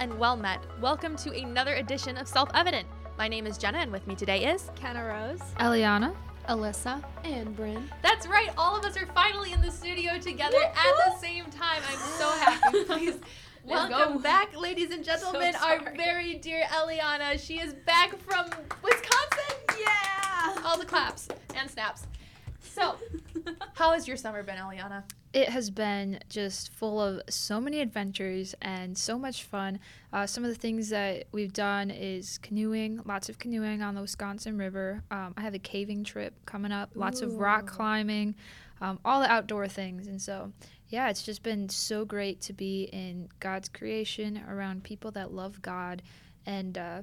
and well met. Welcome to another edition of Self Evident. My name is Jenna, and with me today is. Kenna Rose. Eliana. Alyssa. And Bryn. That's right, all of us are finally in the studio together at the same time. I'm so happy. Please welcome back, ladies and gentlemen, our very dear Eliana. She is back from Wisconsin. Yeah. All the claps and snaps. So, how has your summer been, Eliana? It has been just full of so many adventures and so much fun. Uh, some of the things that we've done is canoeing, lots of canoeing on the Wisconsin River. Um, I have a caving trip coming up, lots of rock climbing, um, all the outdoor things. And so, yeah, it's just been so great to be in God's creation around people that love God and uh,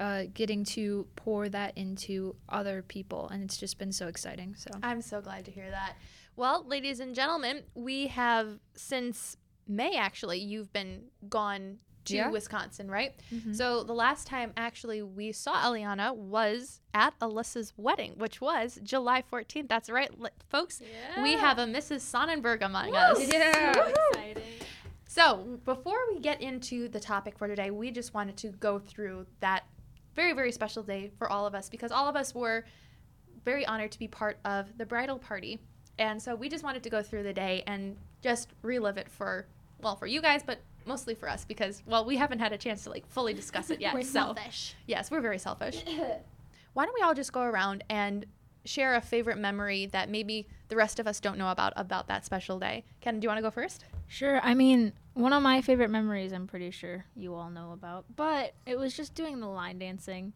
uh, getting to pour that into other people. And it's just been so exciting. So, I'm so glad to hear that. Well, ladies and gentlemen, we have since May actually, you've been gone to Yeah. Wisconsin, right? Mhm. So the last time actually we saw Eliana was at Alyssa's wedding, which was July 14th. That's right, li- folks. We have a Mrs. Sonnenberg among us. Yeah. So exciting. So, before we get into the topic for today, we just wanted to go through that very, very special day for all of us because all of us were very honored to be part of the bridal party. And so, we just wanted to go through the day and just relive it for, well, for you guys, but mostly for us because, well, we haven't had a chance to like fully discuss it yet. We're so, selfish. yes, we're very selfish. Why don't we all just go around and share a favorite memory that maybe the rest of us don't know about about that special day? Ken, do you want to go first? Sure. I mean, one of my favorite memories, I'm pretty sure you all know about, but it was just doing the line dancing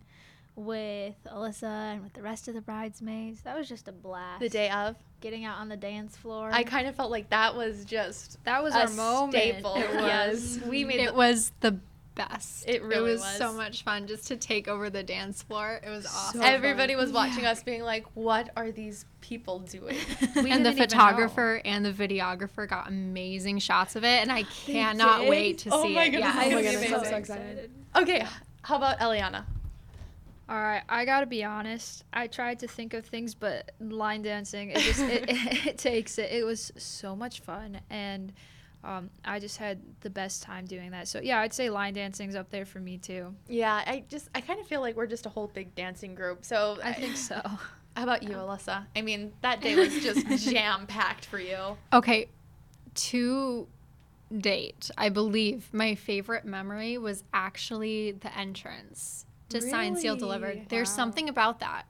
with Alyssa and with the rest of the bridesmaids. That was just a blast. The day of. Getting out on the dance floor. I kind of felt like that was just That was a our moment. staple. It Yes, was. we made it the, was the best. It really was, was. so much fun just to take over the dance floor. It was awesome. everybody was watching us, being like, "What are these people doing?" We and the photographer and the videographer got amazing shots of it, and I cannot wait to Oh see my it. goodness, Yeah. Oh it's I gonna was be so, excited. okay, how about Eliana? All right, I gotta be honest. I tried to think of things, but line dancing, it just it, it, takes it. It was so much fun, and um, I just had the best time doing that. So yeah, I'd say line dancing's up there for me too. Yeah, I just I kind of feel like we're just a whole big dancing group. So I think so. How about you, Alyssa? I mean, that day was just jam packed for you. Okay, to date, I believe my favorite memory was actually the entrance to Sign Seal Really? Delivered. There's something about that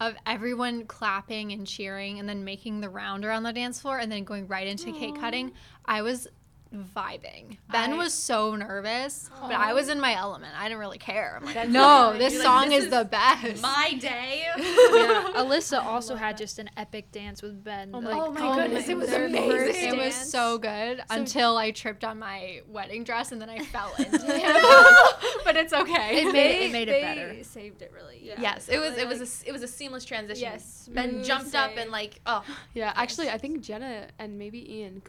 of everyone clapping and cheering and then making the round around the dance floor and then going right into cake cutting. I was vibing. Mm-hmm. Ben I- was so nervous, but I was in my element. I didn't really care. I'm like, That's no, this you're like, song "This is, the best. My day. yeah, Alyssa also had just an epic dance with Ben. Oh like, oh my goodness, it was their amazing. It was so good until I tripped on my wedding dress and then I fell into him. but it's okay. It made it, it made it they better. saved it really. Yeah. Yes, it was. Really, It was. A, like- s- it was a seamless transition. Yes, Ben smooth jumped up and like, oh, Yeah, actually, I think Jenna and maybe Ian,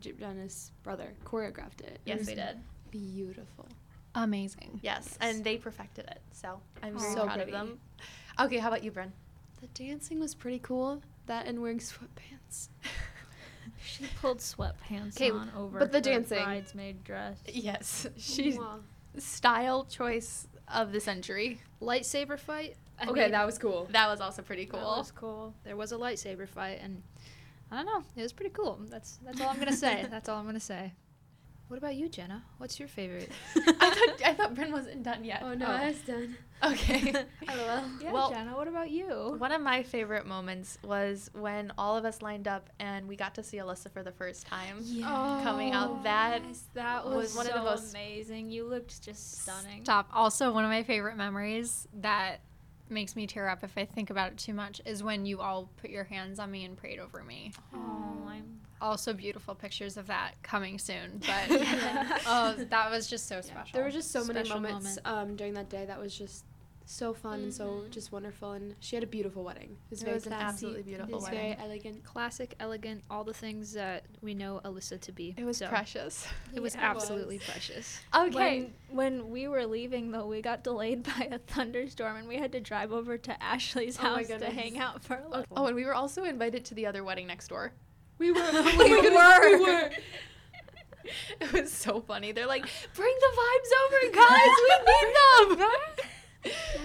K- J- Jenna's brother, choreographed it. It yes, was they did. Beautiful. Amazing. Yes, and they perfected it. So I'm very So proud pretty. of them. Okay, how about you, Bryn? The dancing was pretty cool. That and wearing sweatpants. She pulled sweatpants on over but the her dancing. bridesmaid dress. Yes, she Wow. style choice of the century. Lightsaber fight. I Okay, mean, that was cool. That was also pretty cool. That was cool. there was a lightsaber fight, and I don't know, it was pretty cool. That's that's all I'm gonna say. That's all I'm gonna say. What about you, Jenna? What's your favorite? I thought I thought Bryn wasn't done yet. Oh no, Oh. I was done. Oh. Okay. Oh, LOL. Yeah, Well- Jenna, what about you? One of my favorite moments was when all of us lined up and we got to see Alyssa for the first time. Coming out, that Yes, that was was, one of the most- amazing. You looked just stunning. Stop. Also, one of my favorite memories that makes me tear up if I think about it too much is when you all put your hands on me and prayed over me. Oh, I'm Also, beautiful pictures of that coming soon. But oh, that was just so special. There were just so many Special moments moment. um, during that day that was just so fun and so mm-hmm. just wonderful. And she had a beautiful wedding. It was It very was an classy. absolutely It was wedding. very elegant. Classic, elegant, all the things that we know Alyssa to be. It was So, precious. It was Yeah, it was. absolutely precious. Okay. When, when we were leaving, though, we got delayed by a thunderstorm, and we had to drive over to Ashley's Oh house to hang out for a little. Oh, and we were also invited to the other wedding next door. We were. Oh we were. We were. It was so funny. They're like, "Bring the vibes over, guys. We need them."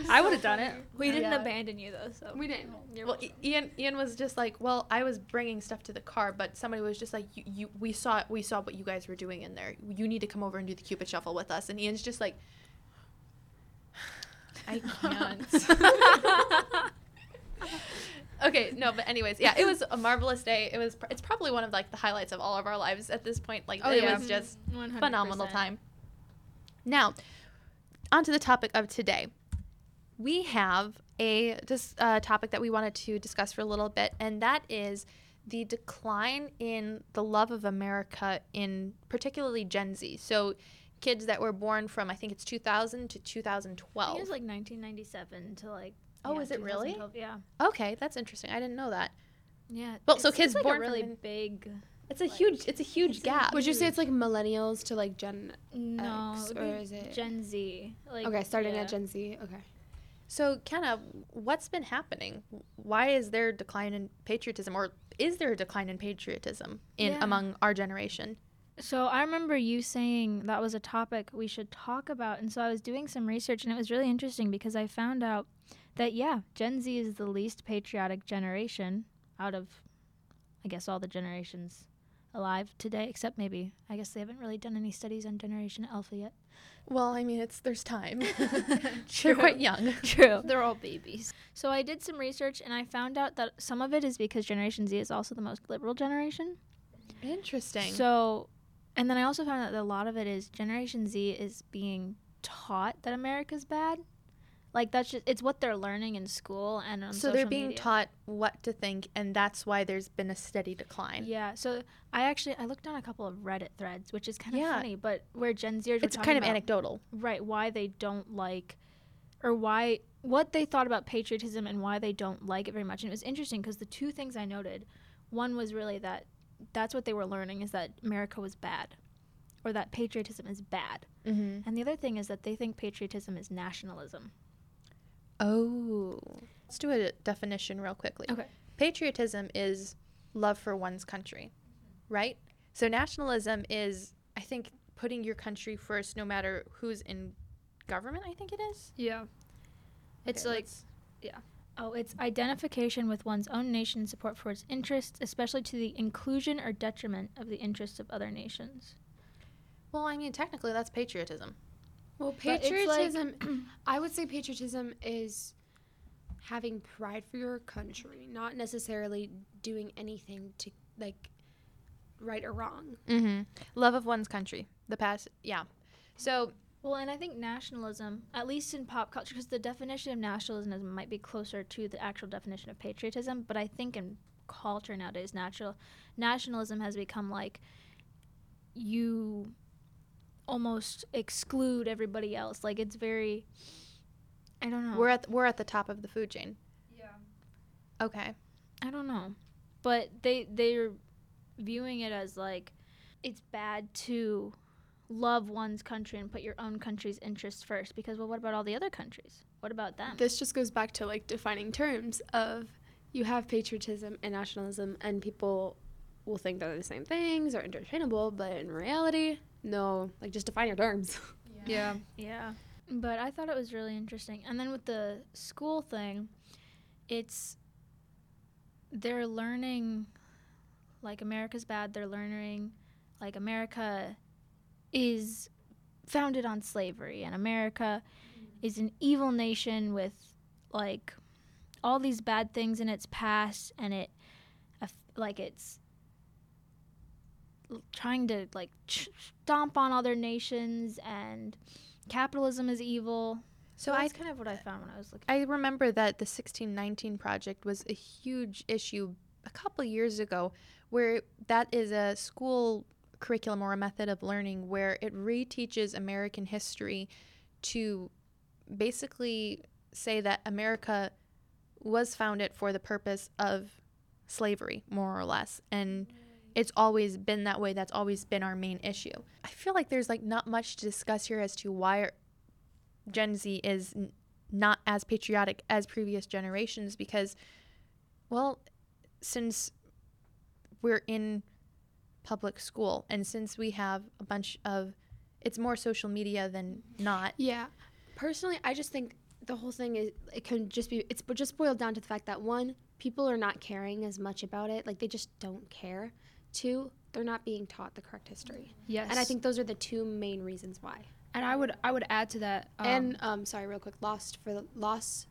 I would have done it. We didn't Yeah. abandon you though, so We didn't. You're Well, welcome. I- Ian Ian was just like, "Well, I was bringing stuff to the car, but somebody was just like, you, you we saw we saw what you guys were doing in there. You need to come over and do the cupid shuffle with us." And Ian's just like, "I can't." okay, no, but anyways, yeah, it was a marvelous day. It was pr- it's probably one of like the highlights of all of our lives at this point. Like Oh, it yeah. was just 100%. phenomenal time. Now, on to the topic of today. We have a dis- uh, topic that we wanted to discuss for a little bit, and that is the decline in the love of America in particularly Gen Z. So, kids that were born from I think it's 2000 to I 2012. think it was like 1997 to like. Oh, yeah, is it really? Yeah. okay, that's interesting. I didn't know that. Yeah. Well, so kids like born a from really in- big. It's a Like, huge it's a huge it's a gap. Would you say it's like millennials to like Gen? No, X, it or is it- Gen Z? Like, okay, starting yeah. at Gen Z. Okay. So, Kenna, what's been happening? Why is there a decline in patriotism, or is there a decline in patriotism in Yeah. among our generation? So I remember you saying that was a topic we should talk about, and so I was doing some research, and it was really interesting because I found out that yeah, Gen Z is the least patriotic generation out of, I guess, all the generations alive today, except maybe I guess they haven't really done any studies on Generation Alpha yet. Well, I mean, it's there's time. They're quite young. True. They're all babies. So I did some research, and I found out that some of it is because Generation Z is also the most liberal generation. Interesting. So, and then I also found out that a lot of it is Generation Z is being taught that America's bad. Like that's just it's what they're learning in school and on so they're being media. taught what to think, and that's why there's been a steady decline. Yeah. So I actually I looked on a couple of Reddit threads, which is kind of Yeah. funny, but where Gen Zers It's kind of about, anecdotal. right why they don't like or why what they thought about patriotism and why they don't like it very much and it was interesting because the two things i noted one was really that that's what they were learning is that america was bad or that patriotism is bad Mm-hmm. and the other thing is that they think patriotism is nationalism Oh, let's do a definition real quickly. Okay. Patriotism is love for one's country, right? So nationalism is, I think, putting your country first, no matter who's in government. I think it is. Yeah. It's Okay, like let's- oh it's identification with one's own nation support for its interests especially to the inclusion or detriment of the interests of other nations well, I mean, technically, that's patriotism. Well, But it's like- patriotism. I would say patriotism is having pride for your country, not necessarily doing anything to like right or wrong. Mm-hmm. Love of one's country. The past, yeah. So Well, and I think nationalism, at least in pop culture, because the definition of nationalism might be closer to the actual definition of patriotism, but I think in culture nowadays, natural nationalism has become like you almost exclude everybody else. Like it's very, I don't know. we're at we're at the top of the food chain. Yeah. Okay. I don't know, but they they're viewing it as like it's bad to love one's country and put your own country's interests first because well what about all the other countries what about them This just goes back to like defining terms of you have patriotism and nationalism, and people will think they're the same things or interchangeable, but in reality, no. Like just define your terms. Yeah. Yeah. yeah. But I thought it was really interesting. And then with the school thing, it's they're learning like America's bad. They're learning like America is founded on slavery and America mm-hmm. is an evil nation with like all these bad things in its past and it like it's l- trying to like ch- stomp on other nations and capitalism is evil. So So I that's kind of what I found when I was looking. I remember that the 1619 project was a huge issue a couple years ago, where that is a school curriculum or a method of learning where it reteaches American history to basically say that America was founded for the purpose of slavery, more or less. And mm. It's always been that way. That's always been our main issue. I feel like there's like not much to discuss here as to why Gen Z is n- not as patriotic as previous generations because, well, since we're in public school. And since we have a bunch of, it's more social media than not. Yeah. Personally, I just think the whole thing is it can just be it's just boiled down to the fact that one, people are not caring as much about it. Like they just don't care. Two, they're not being taught the correct history. Yes. And I think those are the two main reasons why. and I would I would add to that. Um, and um sorry, real quick, lost for the loss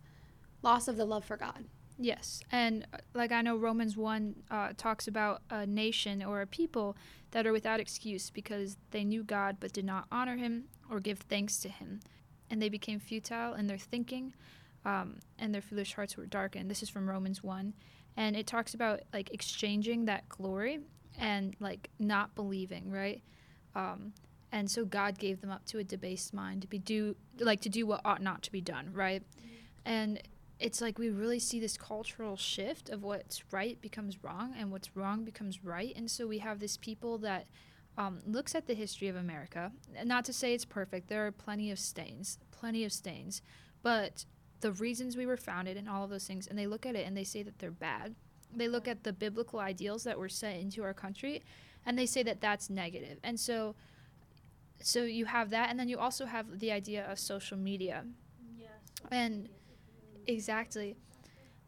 loss of the love for God. Yes, and uh, like I know Romans 1 uh, talks about a nation or a people that are without excuse because they knew God but did not honor him or give thanks to him. And they became futile in their thinking, um, and their foolish hearts were darkened. This is from Romans 1. And it talks about like exchanging that glory and like not believing, right? Um, and so God gave them up to a debased mind to be do like to do what ought not to be done, right? And it's like we really see this cultural shift of what's right becomes wrong and what's wrong becomes right and so we have this people that um, looks at the history of america not to say it's perfect there are plenty of stains plenty of stains but the reasons we were founded and all of those things and they look at it and they say that they're bad they look at the biblical ideals that were set into our country and they say that that's negative. and so so you have that and then you also have the idea of social media. And exactly.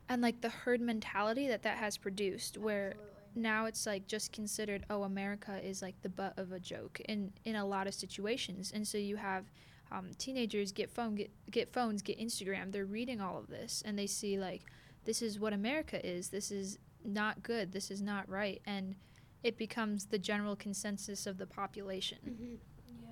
And like the herd mentality that that has produced where now it's like just considered oh america is like the butt of a joke in in a lot of situations. And so you have um, teenagers get phone get, get phones get instagram. They're reading all of this and they see like this is what america is this is not good this is not right and it becomes the general consensus of the population Yeah.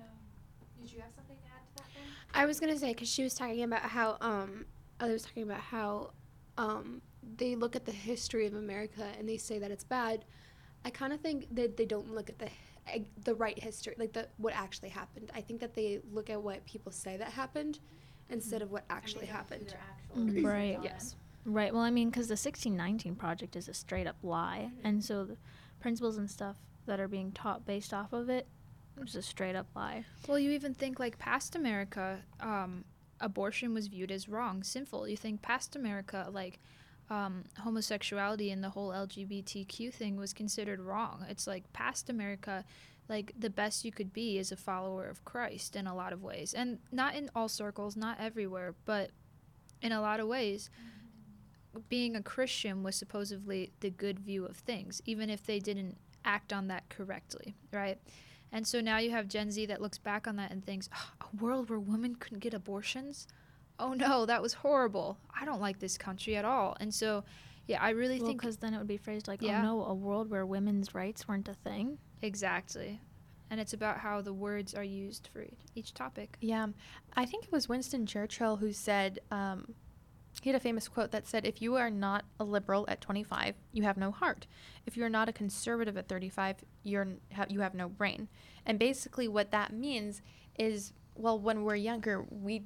Did you have something to add to that? I was gonna say because she was talking about how um I was talking about how um they look at the history of America and they say that it's bad. I kind of think that they don't look at the eh, the right history, like the what actually happened. I think that they look at what people say that happened instead of what actually happened. Mm, right. Yes. Right. Well, I mean, because the 1619 project is a straight up lie, and so the principles and stuff that are being taught based off of it is a straight up lie. Well, you even think like past America, um, abortion was viewed as wrong, sinful. You think past America, like um, homosexuality and the whole LGBTQ thing was considered wrong. It's like past America, like the best you could be is a follower of Christ in a lot of ways, and not in all circles, not everywhere, but in a lot of ways. Being a Christian was supposedly the good view of things, even if they didn't act on that correctly, right? And so now you have Gen Z that looks back on that and thinks, "Oh, a world where women couldn't get abortions? Oh no, that was horrible. I don't like this country at all. And so, yeah, I really Well, think because then it would be phrased like, Yeah. "Oh no, a world where women's rights weren't a thing." exactly. And it's about how the words are used for each, each topic. Yeah, I think it was Winston Churchill who said um, he had a famous quote that said, "If you are not a liberal at 25, you have no heart. If you're not a conservative at 35, you're you have no brain." And basically, what that means is, well, when we're younger, we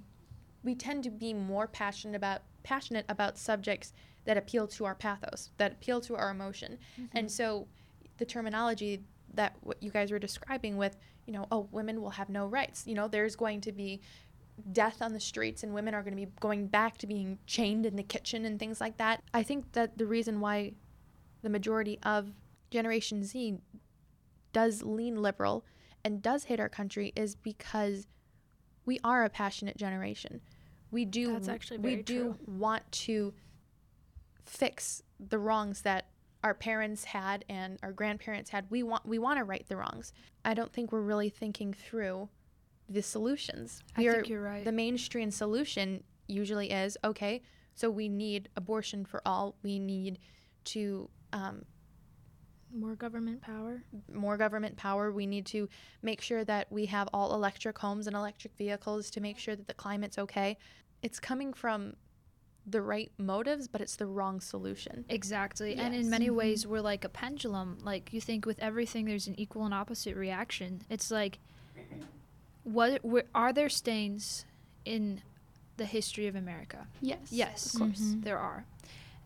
we tend to be more passionate about passionate about subjects that appeal to our pathos, that appeal to our emotion, mm-hmm. and so the terminology that what you guys were describing with, you know, oh, women will have no rights. You know, there's going to be death on the streets and women are going to be going back to being chained in the kitchen and things like that. I think that the reason why the majority of Generation Z does lean liberal and does hate our country is because we are a passionate generation. We do That's actually we do true. want to fix the wrongs that our parents had and our grandparents had. We want we want to right the wrongs. I don't think we're really thinking through the solutions. I We are- think you're right. the mainstream solution usually is okay, so we need abortion for all. We need to um, More government power. more government power. We need to make sure that we have all electric homes and electric vehicles to make sure that the climate's okay. It's coming from the right motives, but it's the wrong solution. Exactly. And in many ways, we're like a pendulum. Like, you think with everything, there's an equal and opposite reaction. It's like, what where, are there stains in the history of America? Yes. Yes, Of course. Mhm. there are.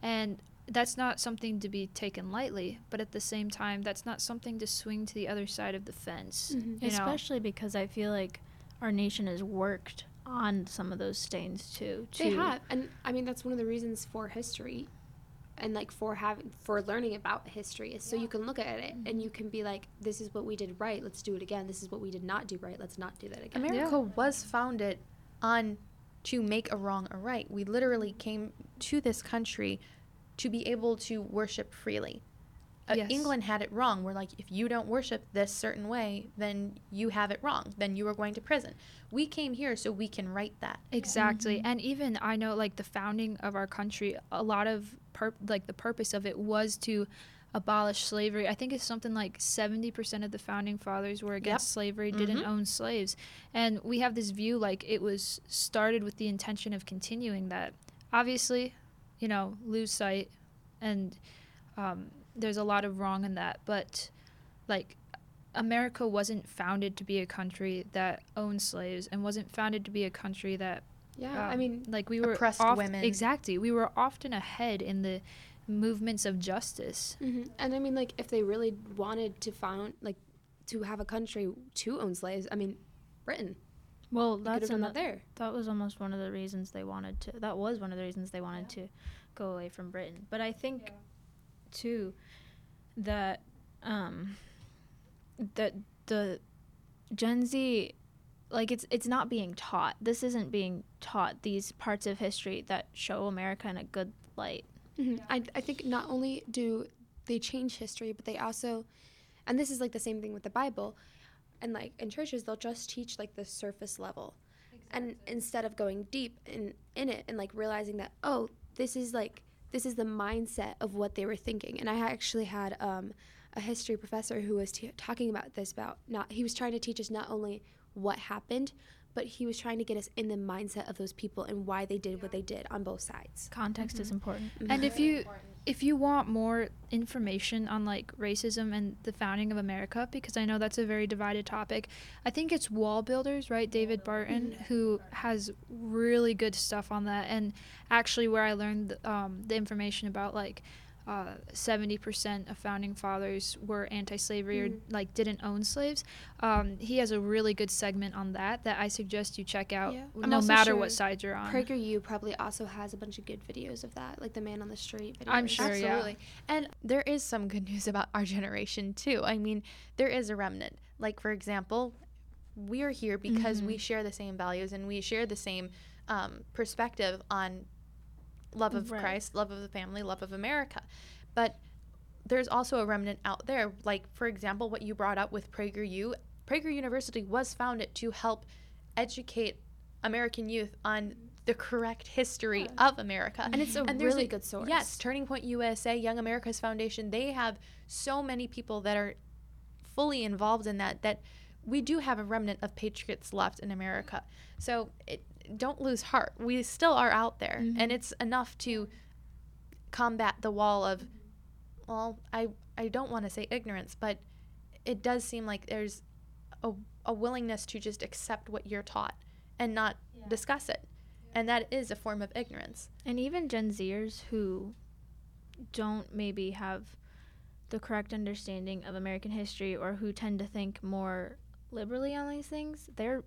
And that's not something to be taken lightly, but at the same time, that's not something to swing to the other side of the fence. Mhm. You know? Especially because I feel like our nation has worked on some of those stains too. They have, and I mean that's one of the reasons for history. And like for having for learning about history is so you can look at it and mm-hmm. you can be like this is what we did right let's do it again. This is what we did not do right let's not do that again. America was founded on to make a wrong a right. We literally came to this country to be able to worship freely. Uh, Yes. England had it wrong. We're like, if you don't worship this certain way, then you have it wrong. Then you are going to prison. We came here so we can right that. Exactly. And even I know like the founding of our country, a lot of pur- like the purpose of it was to abolish slavery. I think it's something like 70% of the founding fathers were against slavery, didn't Mhm. own slaves. And we have this view like it was started with the intention of continuing that. Obviously, you know, lose sight and um, there's a lot of wrong in that, but like America wasn't founded to be a country that owned slaves and wasn't founded to be a country that yeah i um, mean like we were Oppressed oft- women. Exactly, we were often ahead in the movements of justice. hmm and i mean like if they really wanted to found like to have a country to own slaves i mean britain Well, they that's done ano- that there that was almost one of the reasons they wanted to. That was one of the reasons they wanted to go away from Britain. But I think too that um, that the Gen Z, like it's it's not being taught. This isn't being taught. These parts of history that show America in a good light. hmm I, I think not only do they change history but they also and this is like the same thing with the bible and like in churches they'll just teach like the surface level and instead of going deep in in it and like realizing that oh this is like this is the mindset of what they were thinking. And i actually had um, a history professor who was t- talking about this about not he was trying to teach us not only what happened but he was trying to get us in the mindset of those people and why they did what they did on both sides. Context is important. And if you if you want more information on like racism and the founding of America, because I know that's a very divided topic, I think it's Wall Builders, right? David Barton, who has really good stuff on that. And actually, where I learned um, the information about like uh, 70% of founding fathers were anti-slavery or like didn't own slaves. Um, he has a really good segment on that that I suggest you check out, Yeah. No matter sure what side you're on. PragerU probably also has a bunch of good videos of that, like the man on the street videos. I'm sure, yeah. Absolutely. And there is some good news about our generation too. I mean, there is a remnant. Like for example, we are here because we share the same values and we share the same um, perspective on love of Right. Christ, love of the family, love of America. But there's also a remnant out there. Like for example, what you brought up with PragerU. Prager University was founded to help educate American youth on the correct history of America. and it's a And really a- good source. Yes, Turning Point USA, Young America's Foundation, they have so many people that are fully involved in that that we do have a remnant of patriots left in America. So it, don't lose heart. We still are out there, mm-hmm. and it's enough to combat the wall of, well, I I don't want to say ignorance, but it does seem like there's a, a willingness to just accept what you're taught and not discuss it, and that is a form of ignorance. And even Gen Zers who don't maybe have the correct understanding of American history or who tend to think more liberally on these things, they're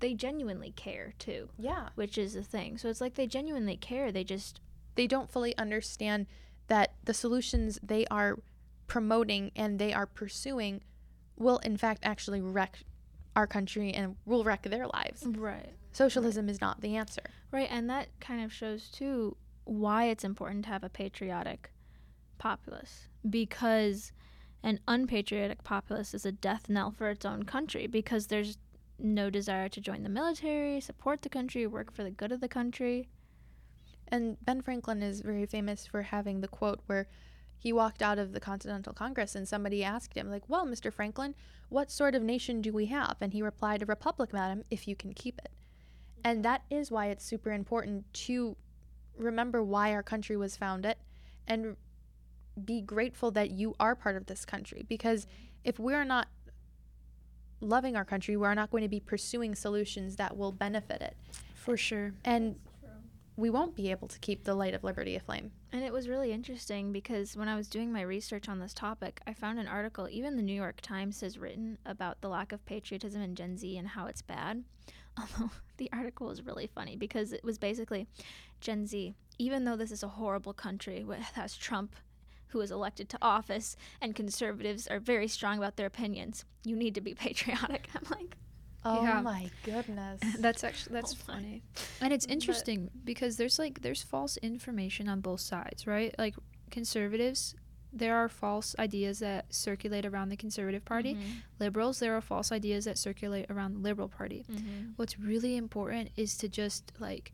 they genuinely care too, Yeah. which is the thing. So it's like they genuinely care. They just they don't fully understand that the solutions they are promoting and they are pursuing will in fact actually wreck our country and will wreck their lives. right. Socialism is not the answer. Right, and that kind of shows too why it's important to have a patriotic populace because an unpatriotic populace is a death knell for its own country because there's no desire to join the military, support the country, work for the good of the country. And Ben Franklin is very famous for having the quote where he walked out of the Continental Congress and somebody asked him, like, Well, Mr. Franklin, what sort of nation do we have? And he replied, A republic, madam, if you can keep it. And that is why it's super important to remember why our country was founded and be grateful that you are part of this country. Because if we're not loving our country, we're not going to be pursuing solutions that will benefit it. For sure. And we won't be able to keep the light of liberty aflame. And it was really interesting because when I was doing my research on this topic, I found an article, even the New York Times has written about the lack of patriotism in Gen Z and how it's bad. Although the article was really funny because it was basically Gen Z, even though this is a horrible country with has Trump who is elected to office and conservatives are very strong about their opinions, you need to be patriotic. I'm like, Oh Yeah. my goodness. That's actually that's Oh funny, and it's But- interesting because there's like there's false information on both sides, right? Like conservatives, there are false ideas that circulate around the conservative party. Mhm. Liberals, there are false ideas that circulate around the liberal party. Mhm. What's really important is to just like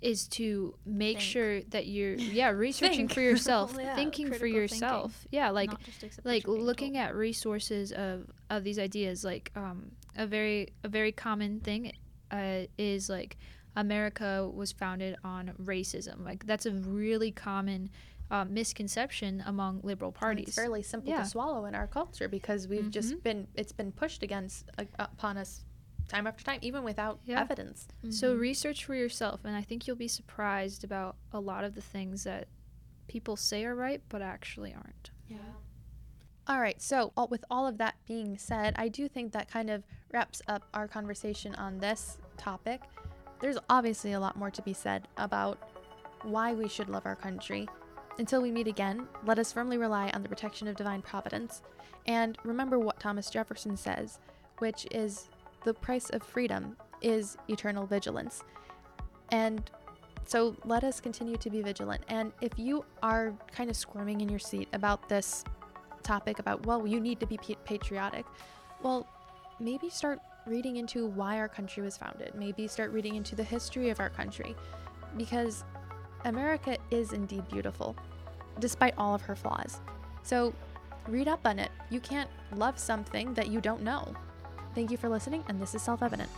is to make Think. sure that you're yeah researching for yourself, Yeah, thinking for critical thinking. yourself. Yeah, like Not just accept what like looking told. at resources of of these ideas like um a very a very common thing uh, is like america was founded on racism like that's a really common uh, misconception among liberal And parties It's fairly simple Yeah. to swallow in our culture because we've Mhm. just been it's been pushed against uh, upon us time after time, even without Yeah. evidence. so Mhm. research for yourself and i think you'll be surprised about a lot of the things that people say are right but actually aren't Yeah. All right, so all, with all of that being said, I do think that kind of wraps up our conversation on this topic. There's obviously a lot more to be said about why we should love our country. Until we meet again, let us firmly rely on the protection of divine providence. And remember what Thomas Jefferson says, which is the price of freedom is eternal vigilance. And so let us continue to be vigilant. And if you are kind of squirming in your seat about this topic about, well, you need to be patriotic, well, maybe start reading into why our country was founded. Maybe start reading into the history of our country. Because America is indeed beautiful, despite all of her flaws. So read up on it. You can't love something that you don't know. Thank you for listening, and this is Self Evident.